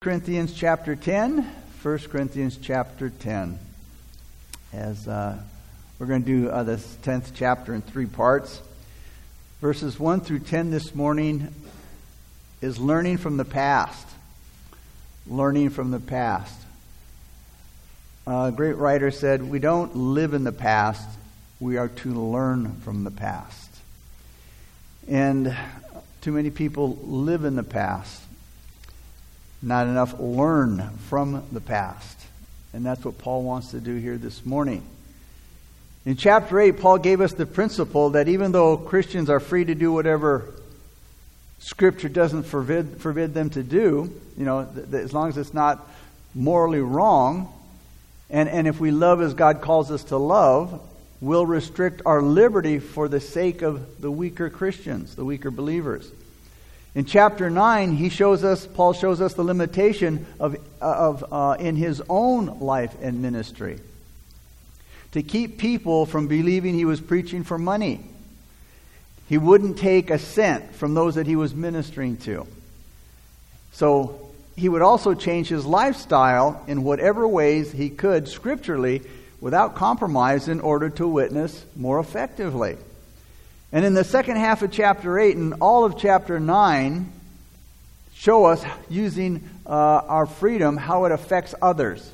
Corinthians chapter 10. 1 Corinthians chapter 10. As uh, we're going to do uh, the 10th chapter in three parts. Verses 1 through 10 this morning is learning from the past. Learning from the past. A great writer said, We don't live in the past, we are to learn from the past. And too many people live in the past not enough learn from the past. And that's what Paul wants to do here this morning. In chapter 8, Paul gave us the principle that even though Christians are free to do whatever Scripture doesn't forbid, forbid them to do, you know, th- th- as long as it's not morally wrong, and, and if we love as God calls us to love, we'll restrict our liberty for the sake of the weaker Christians, the weaker believers. In chapter 9, he shows us, Paul shows us the limitation of, of uh, in his own life and ministry. To keep people from believing he was preaching for money. He wouldn't take a cent from those that he was ministering to. So he would also change his lifestyle in whatever ways he could scripturally without compromise in order to witness more effectively. And in the second half of chapter 8 and all of chapter 9 show us using uh, our freedom how it affects others.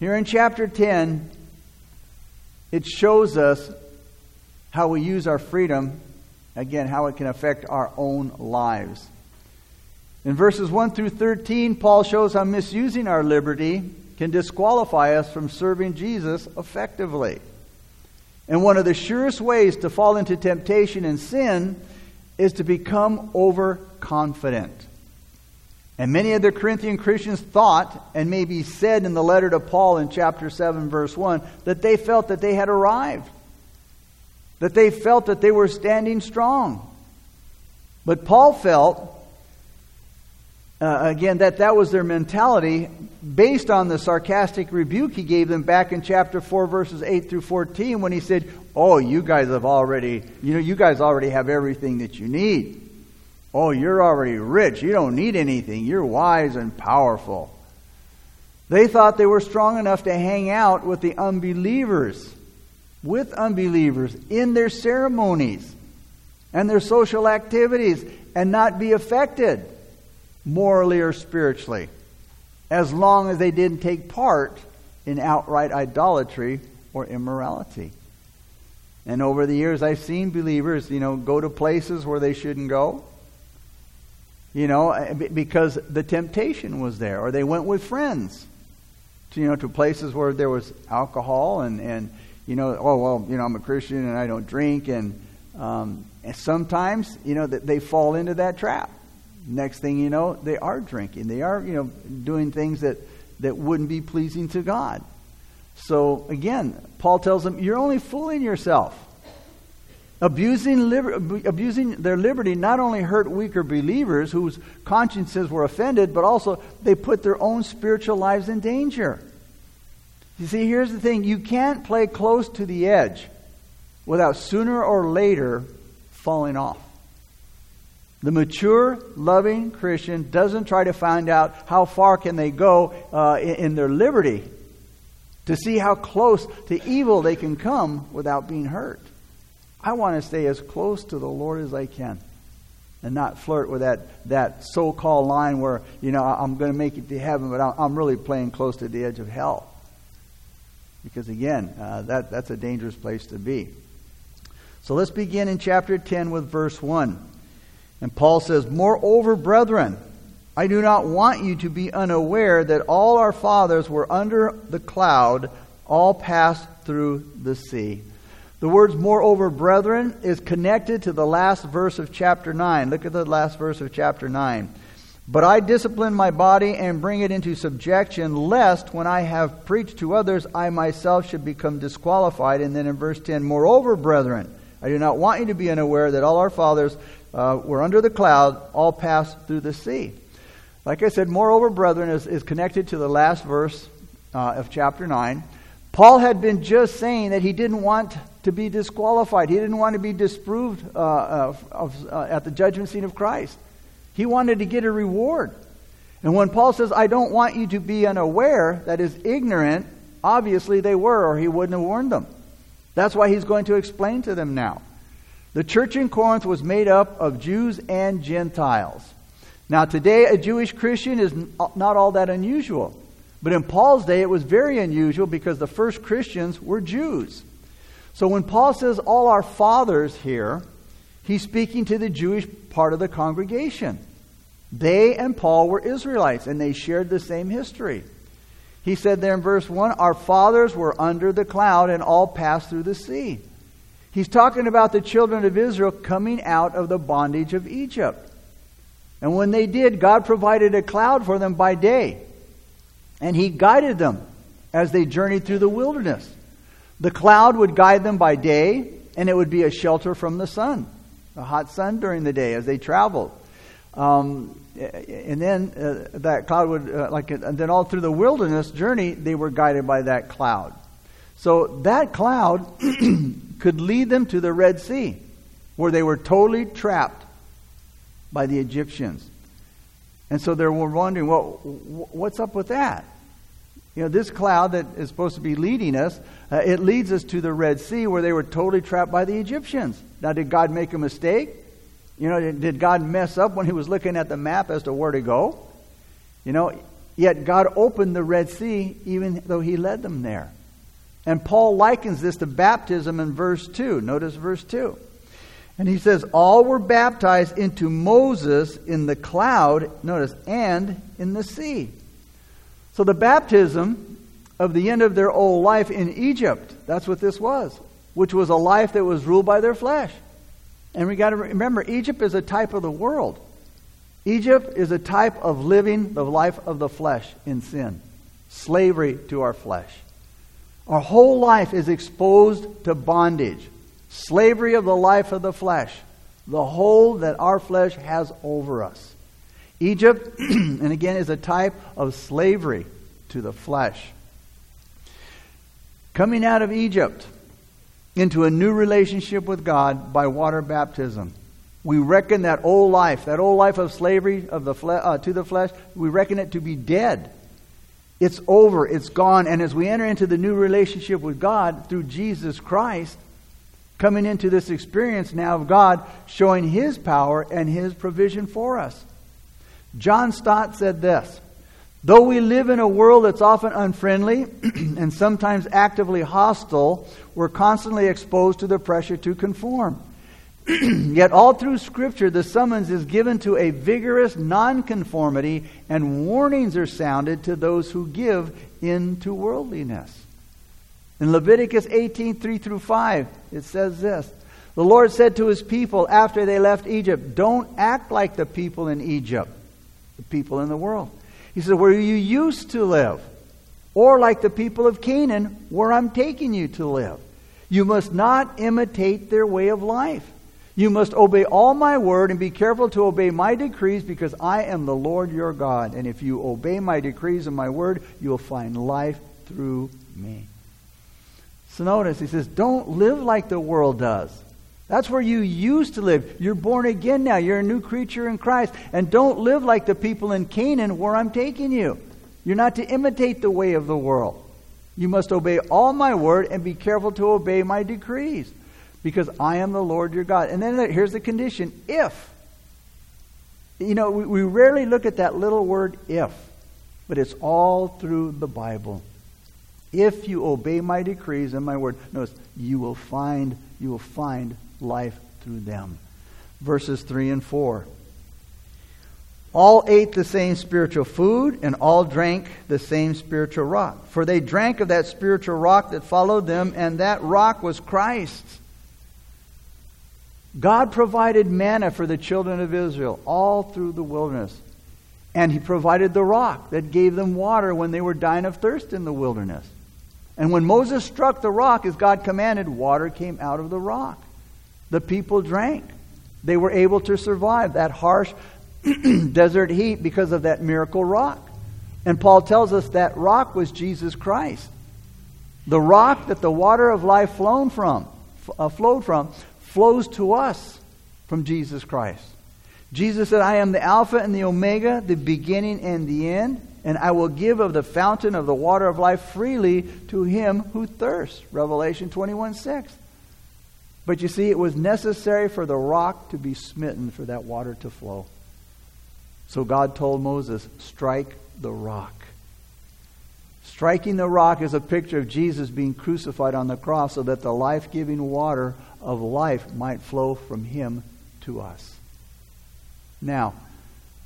Here in chapter 10, it shows us how we use our freedom, again, how it can affect our own lives. In verses 1 through 13, Paul shows how misusing our liberty can disqualify us from serving Jesus effectively. And one of the surest ways to fall into temptation and sin is to become overconfident. And many of the Corinthian Christians thought, and maybe said in the letter to Paul in chapter 7, verse 1, that they felt that they had arrived, that they felt that they were standing strong. But Paul felt uh, again, that that was their mentality based on the sarcastic rebuke he gave them back in chapter 4, verses 8 through 14, when he said, Oh, you guys have already, you know, you guys already have everything that you need. Oh, you're already rich. You don't need anything. You're wise and powerful. They thought they were strong enough to hang out with the unbelievers, with unbelievers in their ceremonies and their social activities and not be affected morally or spiritually, as long as they didn't take part in outright idolatry or immorality. And over the years, I've seen believers, you know, go to places where they shouldn't go, you know, eh, because the temptation was there, or they went with friends, to, you know, to places where there was alcohol and, and you know, oh, well, you know, I'm a Christian and I don't drink. And, um, and sometimes, you know, they fall into that trap. Next thing you know, they are drinking. They are, you know, doing things that, that wouldn't be pleasing to God. So again, Paul tells them, you're only fooling yourself. Abusing, liber- abusing their liberty not only hurt weaker believers whose consciences were offended, but also they put their own spiritual lives in danger. You see, here's the thing you can't play close to the edge without sooner or later falling off. The mature, loving Christian doesn't try to find out how far can they go uh, in, their liberty to see how close to evil they can come without being hurt. I want to stay as close to the Lord as I can and not flirt with that, that so called line where, you know, I'm going to make it to heaven, but I'm really playing close to the edge of hell. Because again, uh, that, that's a dangerous place to be. So let's begin in chapter 10 with verse 1. And Paul says, Moreover, brethren, I do not want you to be unaware that all our fathers were under the cloud, all passed through the sea. The words, moreover, brethren, is connected to the last verse of chapter 9. Look at the last verse of chapter 9. But I discipline my body and bring it into subjection, lest when I have preached to others, I myself should become disqualified. And then in verse 10, moreover, brethren, I do not want you to be unaware that all our fathers uh, were under the cloud, all passed through the sea. Like I said, moreover, brethren, is, is connected to the last verse uh, of chapter 9. Paul had been just saying that he didn't want to be disqualified. He didn't want to be disproved uh, of, uh, at the judgment seat of Christ. He wanted to get a reward. And when Paul says, I don't want you to be unaware, that is ignorant, obviously they were, or he wouldn't have warned them. That's why he's going to explain to them now. The church in Corinth was made up of Jews and Gentiles. Now, today, a Jewish Christian is not all that unusual. But in Paul's day, it was very unusual because the first Christians were Jews. So when Paul says all our fathers here, he's speaking to the Jewish part of the congregation. They and Paul were Israelites, and they shared the same history. He said there in verse 1 Our fathers were under the cloud and all passed through the sea. He's talking about the children of Israel coming out of the bondage of Egypt. And when they did, God provided a cloud for them by day, and He guided them as they journeyed through the wilderness. The cloud would guide them by day, and it would be a shelter from the sun, the hot sun during the day as they traveled. Um, and then uh, that cloud would, uh, like, and then all through the wilderness journey, they were guided by that cloud. So that cloud could lead them to the Red Sea, where they were totally trapped by the Egyptians. And so they were wondering, well, what's up with that? You know, this cloud that is supposed to be leading us, uh, it leads us to the Red Sea where they were totally trapped by the Egyptians. Now, did God make a mistake? You know, did God mess up when he was looking at the map as to where to go? You know, yet God opened the Red Sea even though he led them there. And Paul likens this to baptism in verse 2. Notice verse 2. And he says, All were baptized into Moses in the cloud, notice, and in the sea. So the baptism of the end of their old life in Egypt, that's what this was, which was a life that was ruled by their flesh. And we got to remember, Egypt is a type of the world. Egypt is a type of living the life of the flesh in sin, slavery to our flesh. Our whole life is exposed to bondage slavery of the life of the flesh, the hold that our flesh has over us. Egypt, and again, is a type of slavery to the flesh. Coming out of Egypt into a new relationship with God by water baptism. We reckon that old life, that old life of slavery of the fle- uh, to the flesh, we reckon it to be dead. It's over, it's gone. And as we enter into the new relationship with God through Jesus Christ, coming into this experience now of God showing His power and His provision for us. John Stott said this Though we live in a world that's often unfriendly and sometimes actively hostile, we're constantly exposed to the pressure to conform. Yet, all through Scripture, the summons is given to a vigorous nonconformity, and warnings are sounded to those who give in to worldliness. In Leviticus 18, 3 through 5, it says this The Lord said to his people after they left Egypt, Don't act like the people in Egypt, the people in the world. He said, Where you used to live, or like the people of Canaan, where I'm taking you to live. You must not imitate their way of life. You must obey all my word and be careful to obey my decrees because I am the Lord your God. And if you obey my decrees and my word, you will find life through me. So notice, he says, don't live like the world does. That's where you used to live. You're born again now. You're a new creature in Christ. And don't live like the people in Canaan where I'm taking you. You're not to imitate the way of the world. You must obey all my word and be careful to obey my decrees because I am the Lord your God. And then here's the condition if. You know, we, we rarely look at that little word if, but it's all through the Bible. If you obey my decrees and my word, notice, you will find, you will find life through them. Verses 3 and 4. All ate the same spiritual food, and all drank the same spiritual rock. For they drank of that spiritual rock that followed them, and that rock was Christ. God provided manna for the children of Israel all through the wilderness. And He provided the rock that gave them water when they were dying of thirst in the wilderness. And when Moses struck the rock as God commanded, water came out of the rock. The people drank. They were able to survive that harsh desert heat because of that miracle rock. And Paul tells us that rock was Jesus Christ. The rock that the water of life flown from, uh, flowed from flows to us from Jesus Christ. Jesus said, I am the Alpha and the Omega, the beginning and the end, and I will give of the fountain of the water of life freely to him who thirsts. Revelation 21 6. But you see, it was necessary for the rock to be smitten for that water to flow. So God told Moses, Strike the rock. Striking the rock is a picture of Jesus being crucified on the cross so that the life giving water of life might flow from him to us. Now,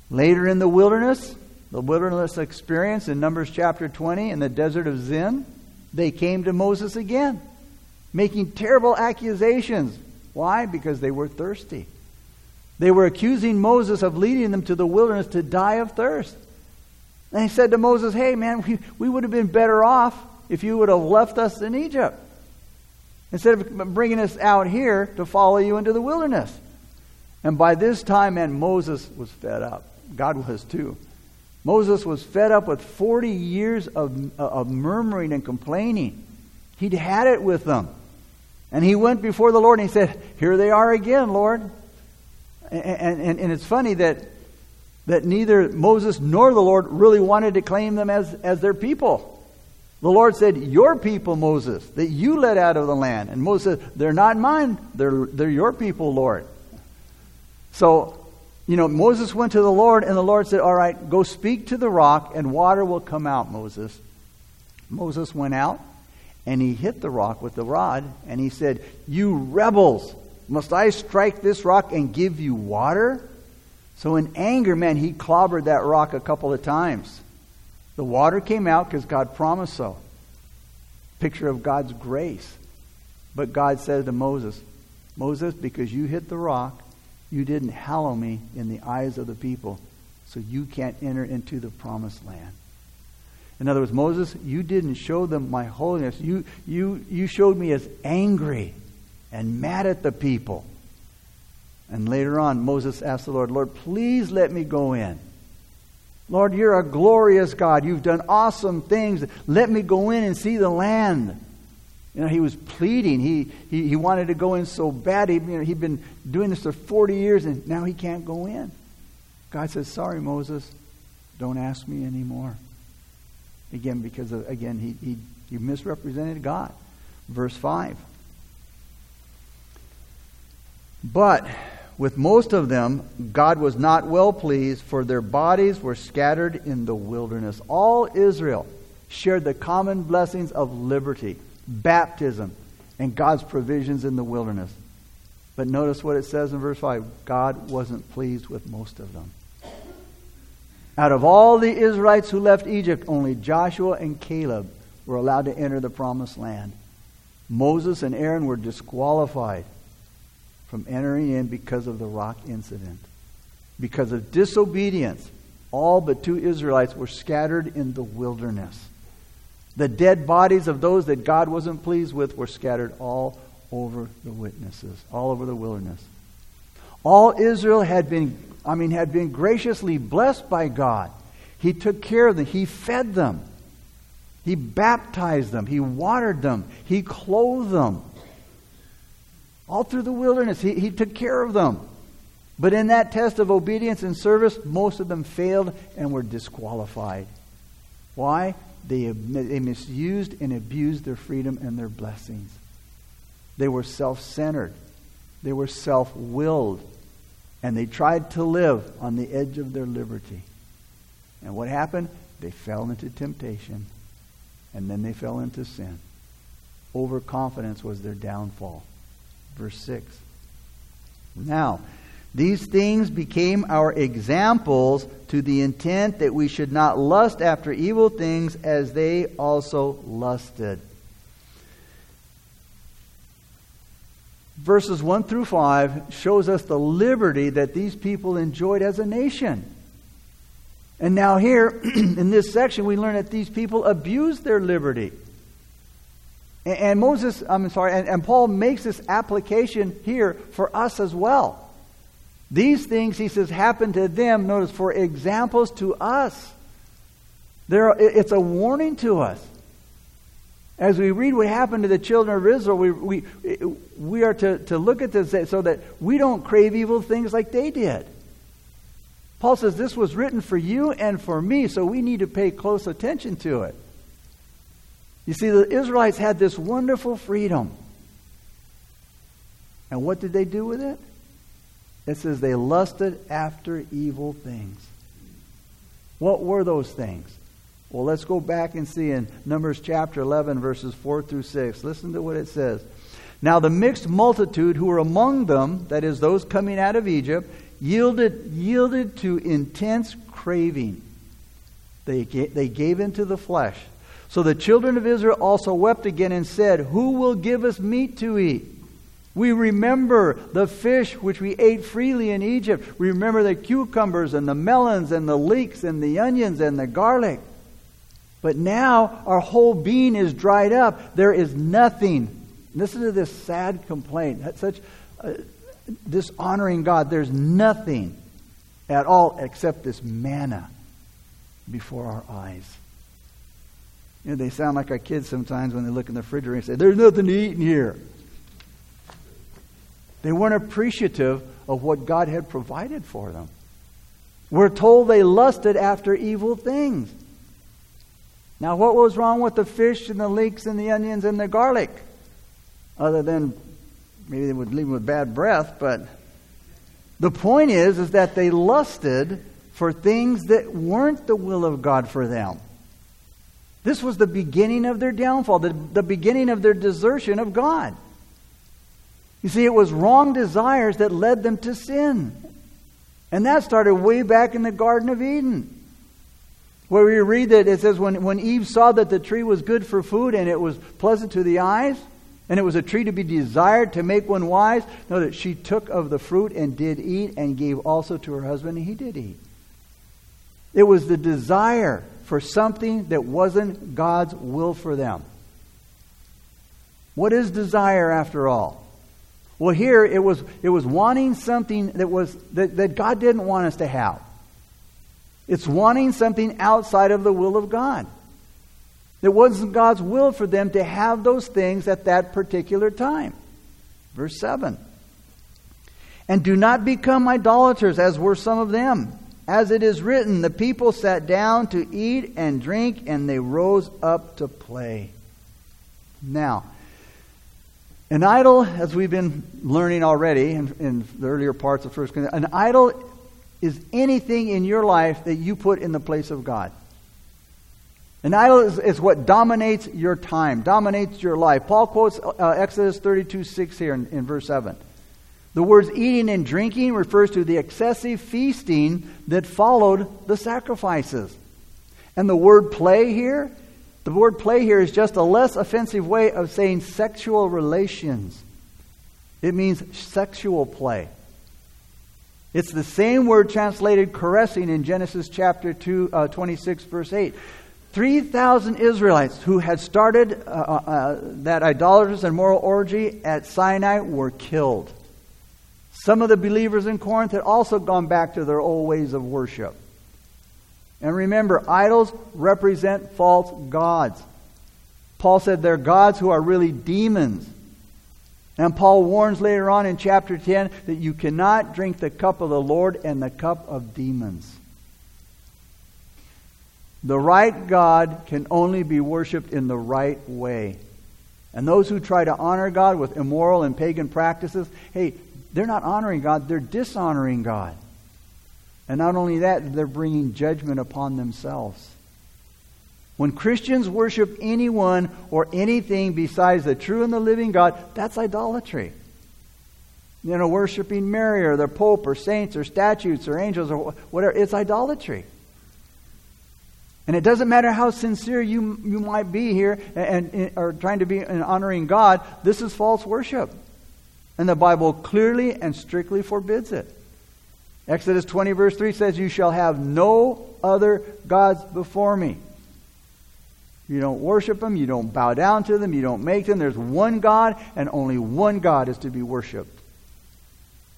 later in the wilderness, the wilderness experience in Numbers chapter 20 in the desert of Zin, they came to Moses again, making terrible accusations. Why? Because they were thirsty. They were accusing Moses of leading them to the wilderness to die of thirst. And he said to Moses, Hey, man, we, we would have been better off if you would have left us in Egypt instead of bringing us out here to follow you into the wilderness. And by this time, man, Moses was fed up. God was too. Moses was fed up with 40 years of, of murmuring and complaining. He'd had it with them. And he went before the Lord and he said, Here they are again, Lord. And, and, and it's funny that that neither Moses nor the Lord really wanted to claim them as, as their people. The Lord said, Your people, Moses, that you led out of the land. And Moses said, They're not mine, they're, they're your people, Lord. So, you know, Moses went to the Lord, and the Lord said, All right, go speak to the rock, and water will come out, Moses. Moses went out, and he hit the rock with the rod, and he said, You rebels, must I strike this rock and give you water? So in anger, man, he clobbered that rock a couple of times. The water came out because God promised so. Picture of God's grace. But God said to Moses, Moses, because you hit the rock, you didn't hallow me in the eyes of the people, so you can't enter into the promised land. In other words, Moses, you didn't show them my holiness. You, you, you showed me as angry and mad at the people. And later on, Moses asked the Lord, Lord, please let me go in. Lord, you're a glorious God. You've done awesome things. Let me go in and see the land. You know, he was pleading. He, he, he wanted to go in so bad. He, you know, he'd been doing this for 40 years, and now he can't go in. God says, Sorry, Moses, don't ask me anymore. Again, because, of, again, he, he, he misrepresented God. Verse 5. But with most of them, God was not well pleased, for their bodies were scattered in the wilderness. All Israel shared the common blessings of liberty, baptism, and God's provisions in the wilderness. But notice what it says in verse 5 God wasn't pleased with most of them. Out of all the Israelites who left Egypt, only Joshua and Caleb were allowed to enter the promised land. Moses and Aaron were disqualified from entering in because of the rock incident. Because of disobedience, all but two Israelites were scattered in the wilderness. The dead bodies of those that God wasn't pleased with were scattered all over the witnesses, all over the wilderness. All Israel had been, I mean, had been graciously blessed by God. He took care of them. He fed them. He baptized them. He watered them. He clothed them. All through the wilderness, he, he took care of them. But in that test of obedience and service, most of them failed and were disqualified. Why? They, they misused and abused their freedom and their blessings. They were self centered, they were self willed, and they tried to live on the edge of their liberty. And what happened? They fell into temptation, and then they fell into sin. Overconfidence was their downfall. Verse 6. Now, these things became our examples to the intent that we should not lust after evil things as they also lusted. Verses 1 through 5 shows us the liberty that these people enjoyed as a nation. And now, here in this section, we learn that these people abused their liberty. And Moses, I'm sorry, and, and Paul makes this application here for us as well. These things, he says, happen to them, notice, for examples to us. There, it's a warning to us. As we read what happened to the children of Israel, we, we, we are to, to look at this so that we don't crave evil things like they did. Paul says this was written for you and for me, so we need to pay close attention to it. You see, the Israelites had this wonderful freedom. And what did they do with it? It says they lusted after evil things. What were those things? Well, let's go back and see in Numbers chapter 11, verses 4 through 6. Listen to what it says. Now, the mixed multitude who were among them, that is, those coming out of Egypt, yielded, yielded to intense craving. They, they gave into the flesh. So the children of Israel also wept again and said, Who will give us meat to eat? We remember the fish which we ate freely in Egypt. We remember the cucumbers and the melons and the leeks and the onions and the garlic. But now our whole being is dried up. There is nothing. Listen to this sad complaint. That's such uh, dishonoring God. There's nothing at all except this manna before our eyes. You know, they sound like our kids sometimes when they look in the refrigerator and say, There's nothing to eat in here. They weren't appreciative of what God had provided for them. We're told they lusted after evil things. Now, what was wrong with the fish and the leeks and the onions and the garlic? Other than maybe they would leave them with bad breath, but the point is, is that they lusted for things that weren't the will of God for them. This was the beginning of their downfall, the, the beginning of their desertion of God. You see, it was wrong desires that led them to sin. And that started way back in the Garden of Eden. Where we read that it says, when, when Eve saw that the tree was good for food and it was pleasant to the eyes, and it was a tree to be desired to make one wise, know that she took of the fruit and did eat and gave also to her husband, and he did eat. It was the desire for something that wasn't God's will for them. What is desire after all? Well, here it was, it was wanting something that, was, that, that God didn't want us to have. It's wanting something outside of the will of God. It wasn't God's will for them to have those things at that particular time. Verse 7. And do not become idolaters, as were some of them. As it is written, the people sat down to eat and drink, and they rose up to play. Now, an idol, as we've been learning already in, in the earlier parts of First Corinthians, an idol is anything in your life that you put in the place of God. An idol is, is what dominates your time, dominates your life. Paul quotes uh, Exodus 32 6 here in, in verse 7. The words eating and drinking refers to the excessive feasting that followed the sacrifices. And the word play here, the word play here is just a less offensive way of saying sexual relations. It means sexual play. It's the same word translated caressing in Genesis chapter 2, uh, 26, verse 8. 3,000 Israelites who had started uh, uh, uh, that idolatrous and moral orgy at Sinai were killed. Some of the believers in Corinth had also gone back to their old ways of worship. And remember, idols represent false gods. Paul said they're gods who are really demons. And Paul warns later on in chapter 10 that you cannot drink the cup of the Lord and the cup of demons. The right God can only be worshiped in the right way. And those who try to honor God with immoral and pagan practices, hey, they're not honoring God, they're dishonoring God. And not only that, they're bringing judgment upon themselves. When Christians worship anyone or anything besides the true and the living God, that's idolatry. You know, worshiping Mary or the Pope or saints or statues or angels or whatever, it's idolatry. And it doesn't matter how sincere you, you might be here and, and or trying to be in honoring God, this is false worship. And the Bible clearly and strictly forbids it. Exodus 20, verse 3 says, You shall have no other gods before me. You don't worship them, you don't bow down to them, you don't make them. There's one God, and only one God is to be worshiped.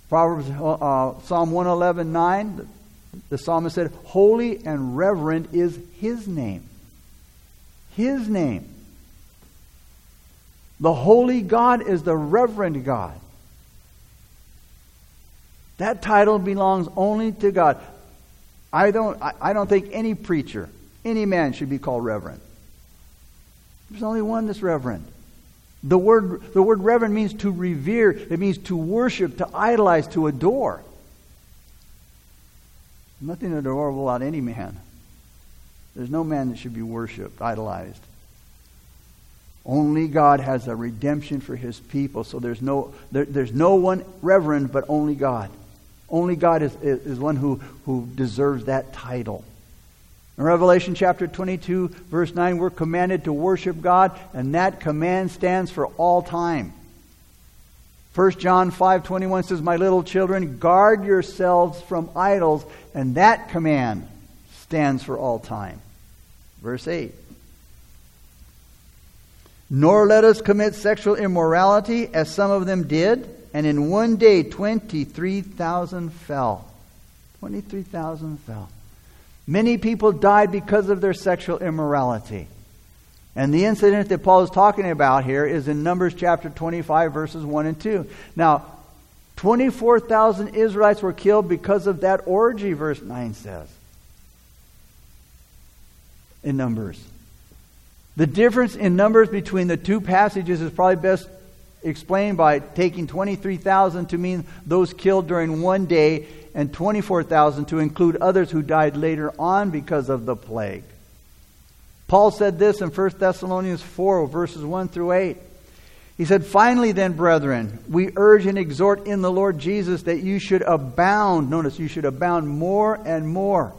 Proverbs, uh, uh Psalm 111, 9, the psalmist said, Holy and reverent is his name. His name. The holy God is the reverend God. That title belongs only to God. I don't, I, don't think any preacher, any man should be called reverend. There's only one that's reverend. The word, the word reverend means to revere, it means to worship, to idolize, to adore. Nothing adorable about any man. There's no man that should be worshiped, idolized. Only God has a redemption for his people. So there's no, there, there's no one reverend but only God. Only God is, is, one who, who deserves that title. In Revelation chapter 22, verse 9, we're commanded to worship God, and that command stands for all time. 1 John 5:21 says, "My little children, guard yourselves from idols," and that command stands for all time. Verse 8. Nor let us commit sexual immorality as some of them did, and in one day 23,000 fell. 23,000 fell. Many people died because of their sexual immorality. And the incident that Paul is talking about here is in Numbers chapter 25, verses 1 and 2. Now, 24,000 Israelites were killed because of that orgy, verse 9 says. In Numbers. The difference in numbers between the two passages is probably best explained by taking 23,000 to mean those killed during one day and 24,000 to include others who died later on because of the plague. Paul said this in 1 Thessalonians 4, verses 1 through 8. He said, Finally, then, brethren, we urge and exhort in the Lord Jesus that you should abound. Notice, you should abound more and more.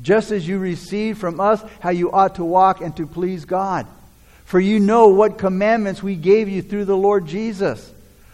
Just as you received from us how you ought to walk and to please God. For you know what commandments we gave you through the Lord Jesus.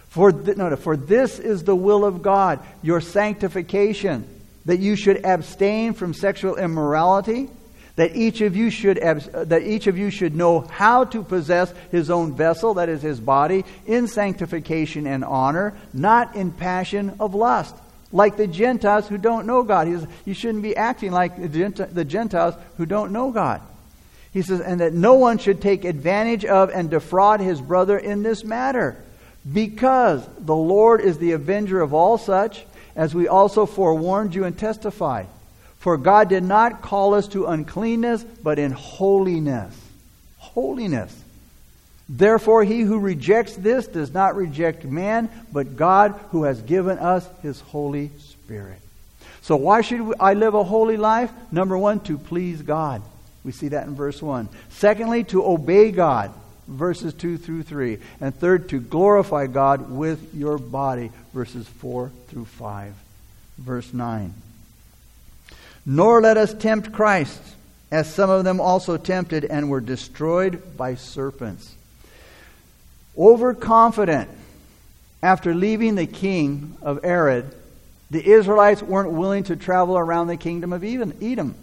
For, th- no, for this is the will of God, your sanctification, that you should abstain from sexual immorality, that each of you should abs- uh, that each of you should know how to possess his own vessel, that is his body, in sanctification and honor, not in passion of lust, like the Gentiles who don't know God. He says, you shouldn't be acting like the Gentiles who don't know God. He says, and that no one should take advantage of and defraud his brother in this matter because the Lord is the avenger of all such, as we also forewarned you and testified. For God did not call us to uncleanness, but in holiness. Holiness. Therefore, he who rejects this does not reject man, but God who has given us his Holy Spirit. So, why should I live a holy life? Number one, to please God. We see that in verse 1. Secondly, to obey God verses 2 through 3. And third, to glorify God with your body, verses 4 through 5. Verse 9. Nor let us tempt Christ, as some of them also tempted and were destroyed by serpents. Overconfident, after leaving the king of Arad, the Israelites weren't willing to travel around the kingdom of Edom.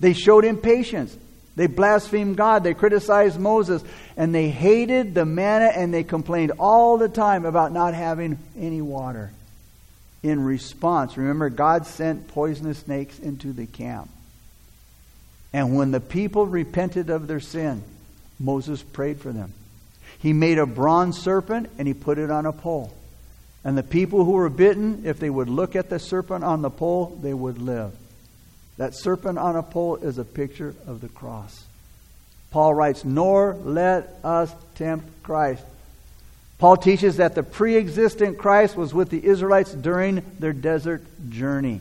They showed impatience. They blasphemed God. They criticized Moses. And they hated the manna and they complained all the time about not having any water. In response, remember, God sent poisonous snakes into the camp. And when the people repented of their sin, Moses prayed for them. He made a bronze serpent and he put it on a pole. And the people who were bitten, if they would look at the serpent on the pole, they would live. That serpent on a pole is a picture of the cross. Paul writes, Nor let us tempt Christ. Paul teaches that the pre existent Christ was with the Israelites during their desert journey.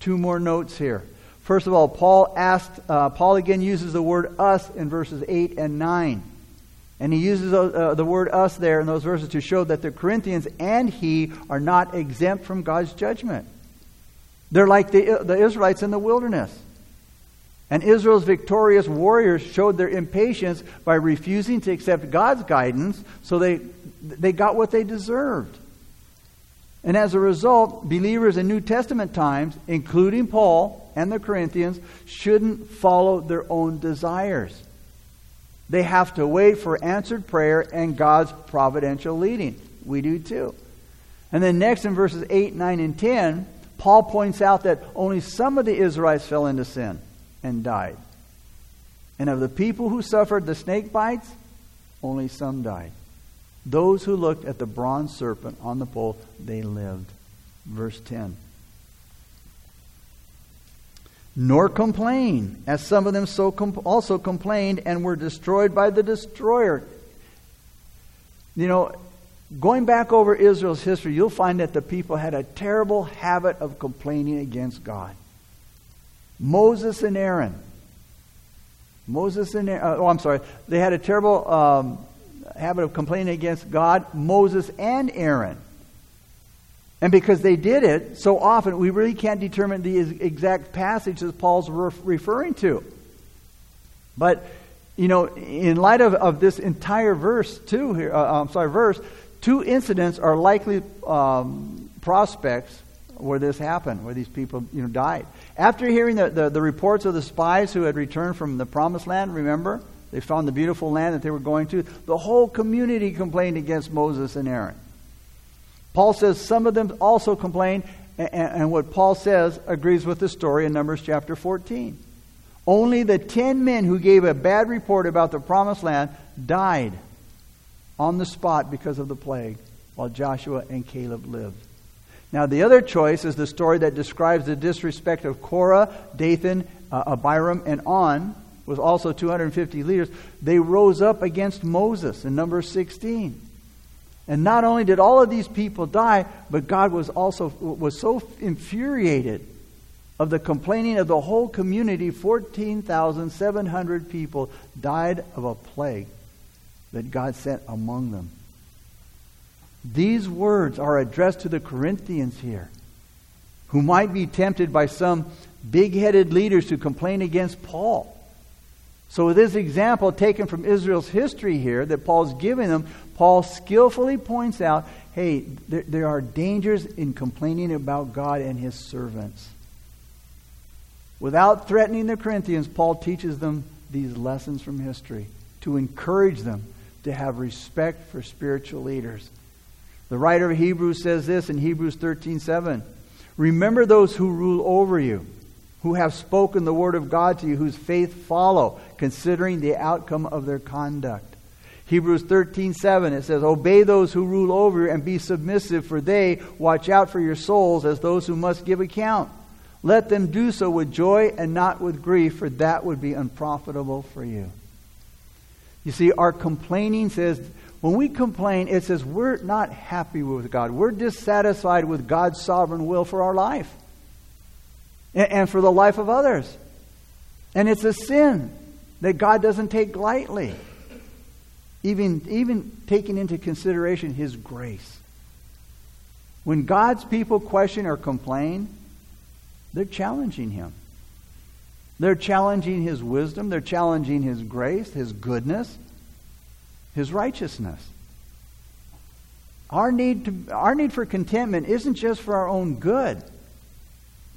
Two more notes here. First of all, Paul asked, uh, Paul again uses the word us in verses 8 and 9. And he uses uh, the word us there in those verses to show that the Corinthians and he are not exempt from God's judgment. They're like the, the Israelites in the wilderness. And Israel's victorious warriors showed their impatience by refusing to accept God's guidance, so they, they got what they deserved. And as a result, believers in New Testament times, including Paul and the Corinthians, shouldn't follow their own desires. They have to wait for answered prayer and God's providential leading. We do too. And then next in verses 8, 9, and 10, Paul points out that only some of the Israelites fell into sin and died. And of the people who suffered the snake bites, only some died. Those who looked at the bronze serpent on the pole, they lived. Verse 10. nor complain, as some of them so com- also complained and were destroyed by the destroyer. You know, going back over Israel's history, you'll find that the people had a terrible habit of complaining against God. Moses and Aaron. Moses and Aaron, oh, I'm sorry. They had a terrible um, habit of complaining against God, Moses and Aaron. And because they did it so often, we really can't determine the exact passage that Paul's referring to. But, you know, in light of, of this entire verse, too, here, uh, I'm sorry, verse, two incidents are likely um, prospects where this happened, where these people, you know, died. After hearing the, the, the reports of the spies who had returned from the promised land, remember? They found the beautiful land that they were going to. The whole community complained against Moses and Aaron. Paul says some of them also complained, and what Paul says agrees with the story in Numbers chapter 14. Only the ten men who gave a bad report about the promised land died on the spot because of the plague, while Joshua and Caleb lived. Now, the other choice is the story that describes the disrespect of Korah, Dathan, uh, Abiram, and On, with also 250 leaders. They rose up against Moses in number 16. And not only did all of these people die, but God was also was so infuriated of the complaining of the whole community, 14,700 people died of a plague that God sent among them. These words are addressed to the Corinthians here, who might be tempted by some big headed leaders to complain against Paul. So, with this example taken from Israel's history here that Paul's giving them, Paul skillfully points out hey, there, there are dangers in complaining about God and his servants. Without threatening the Corinthians, Paul teaches them these lessons from history to encourage them to have respect for spiritual leaders. The writer of Hebrews says this in Hebrews 13:7. Remember those who rule over you, who have spoken the word of God to you, whose faith follow, considering the outcome of their conduct. Hebrews 13:7 it says obey those who rule over you and be submissive for they watch out for your souls as those who must give account. Let them do so with joy and not with grief for that would be unprofitable for you. You see our complaining says when we complain it says we're not happy with God. We're dissatisfied with God's sovereign will for our life and for the life of others. And it's a sin that God doesn't take lightly even, even taking into consideration his grace. When God's people question or complain, they're challenging him. They're challenging his wisdom, they're challenging his grace, his goodness, his righteousness. Our need, to, our need for contentment isn't just for our own good,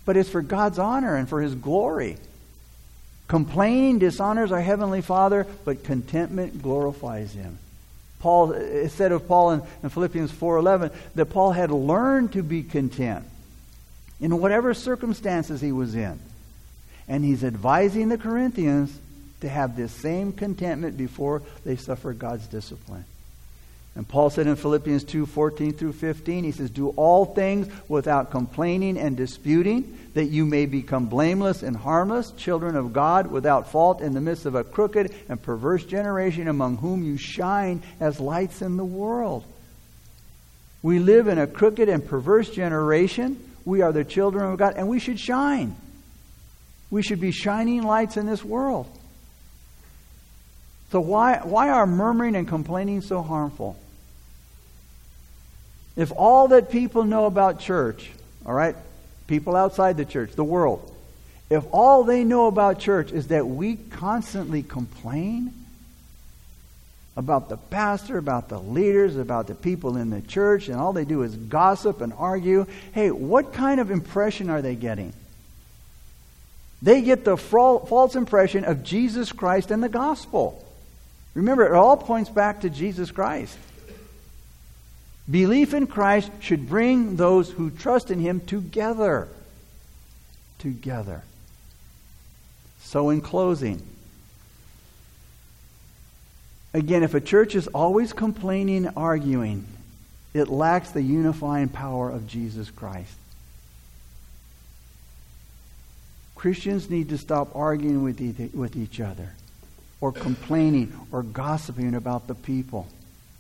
but it's for God's honor and for his glory. Complaining dishonors our Heavenly Father, but contentment glorifies Him. Paul, it said of Paul in, in Philippians 4.11 that Paul had learned to be content in whatever circumstances he was in. And he's advising the Corinthians to have this same contentment before they suffer God's discipline. And Paul said in Philippians 2 14 through 15, he says, Do all things without complaining and disputing, that you may become blameless and harmless, children of God, without fault in the midst of a crooked and perverse generation, among whom you shine as lights in the world. We live in a crooked and perverse generation. We are the children of God, and we should shine. We should be shining lights in this world. So, why, why are murmuring and complaining so harmful? If all that people know about church, all right, people outside the church, the world, if all they know about church is that we constantly complain about the pastor, about the leaders, about the people in the church, and all they do is gossip and argue, hey, what kind of impression are they getting? They get the false impression of Jesus Christ and the gospel. Remember, it all points back to Jesus Christ. Belief in Christ should bring those who trust in Him together. Together. So, in closing, again, if a church is always complaining, arguing, it lacks the unifying power of Jesus Christ. Christians need to stop arguing with, e- with each other or complaining or gossiping about the people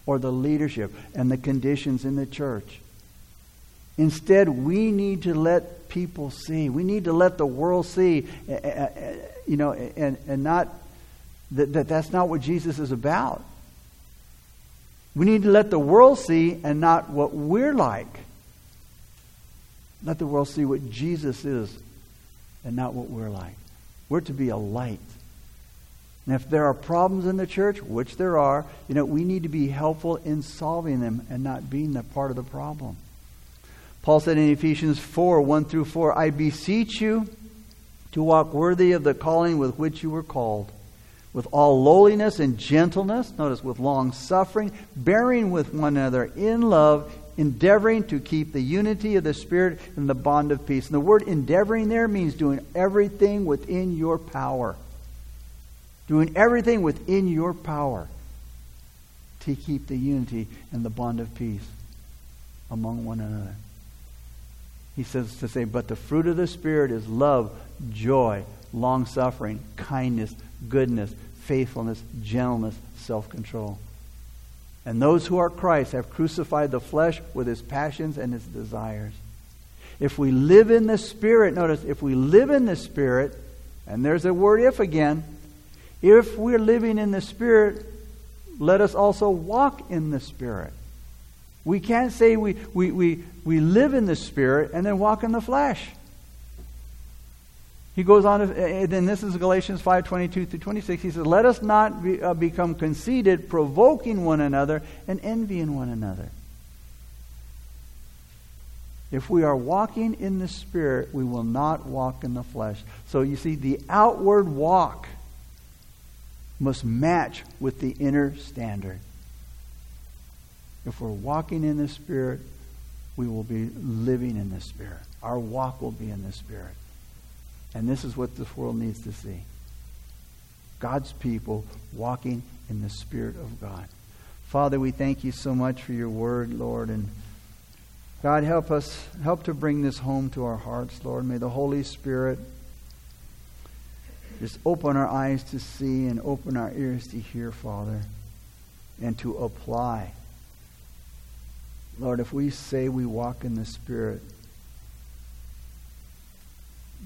or the leadership and the conditions in the church. Instead, we need to let people see. We need to let the world see, eh, eh, eh, you know, and, and not that, that that's not what Jesus is about. We need to let the world see and not what we're like. Let the world see what Jesus is and not what we're like. We're to be a light. And if there are problems in the church, which there are, you know, we need to be helpful in solving them and not being the part of the problem. Paul said in Ephesians 4 1 through 4, I beseech you to walk worthy of the calling with which you were called, with all lowliness and gentleness, notice, with long suffering, bearing with one another in love, endeavoring to keep the unity of the Spirit in the bond of peace. And the word endeavoring there means doing everything within your power. Doing everything within your power to keep the unity and the bond of peace among one another. He says to say, but the fruit of the Spirit is love, joy, long suffering, kindness, goodness, faithfulness, gentleness, self control. And those who are Christ have crucified the flesh with its passions and its desires. If we live in the Spirit, notice, if we live in the Spirit, and there's a word if again, if we're living in the Spirit, let us also walk in the Spirit. We can't say we, we, we, we live in the Spirit and then walk in the flesh. He goes on, and then this is Galatians 5 22 through 26. He says, Let us not be, uh, become conceited, provoking one another and envying one another. If we are walking in the Spirit, we will not walk in the flesh. So you see, the outward walk must match with the inner standard. If we're walking in the Spirit, we will be living in the Spirit. Our walk will be in the Spirit. And this is what this world needs to see God's people walking in the Spirit of God. Father, we thank you so much for your word, Lord. And God, help us, help to bring this home to our hearts, Lord. May the Holy Spirit just open our eyes to see and open our ears to hear, Father, and to apply. Lord, if we say we walk in the Spirit,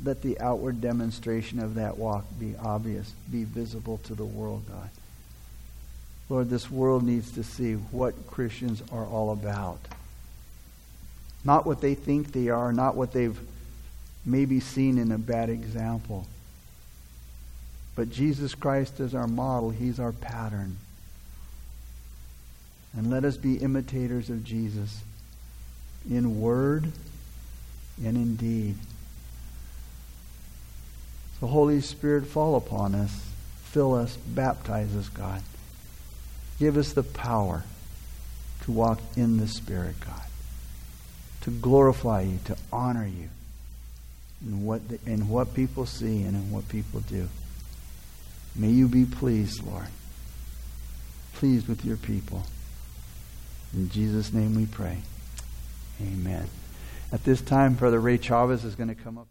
let the outward demonstration of that walk be obvious, be visible to the world, God. Lord, this world needs to see what Christians are all about. Not what they think they are, not what they've maybe seen in a bad example. But Jesus Christ is our model, He's our pattern. And let us be imitators of Jesus in word and in deed. The Holy Spirit fall upon us, fill us, baptize us, God. Give us the power to walk in the Spirit, God, to glorify you, to honor you in what, the, in what people see and in what people do. May you be pleased, Lord. Pleased with your people. In Jesus' name we pray. Amen. At this time, Brother Ray Chavez is going to come up.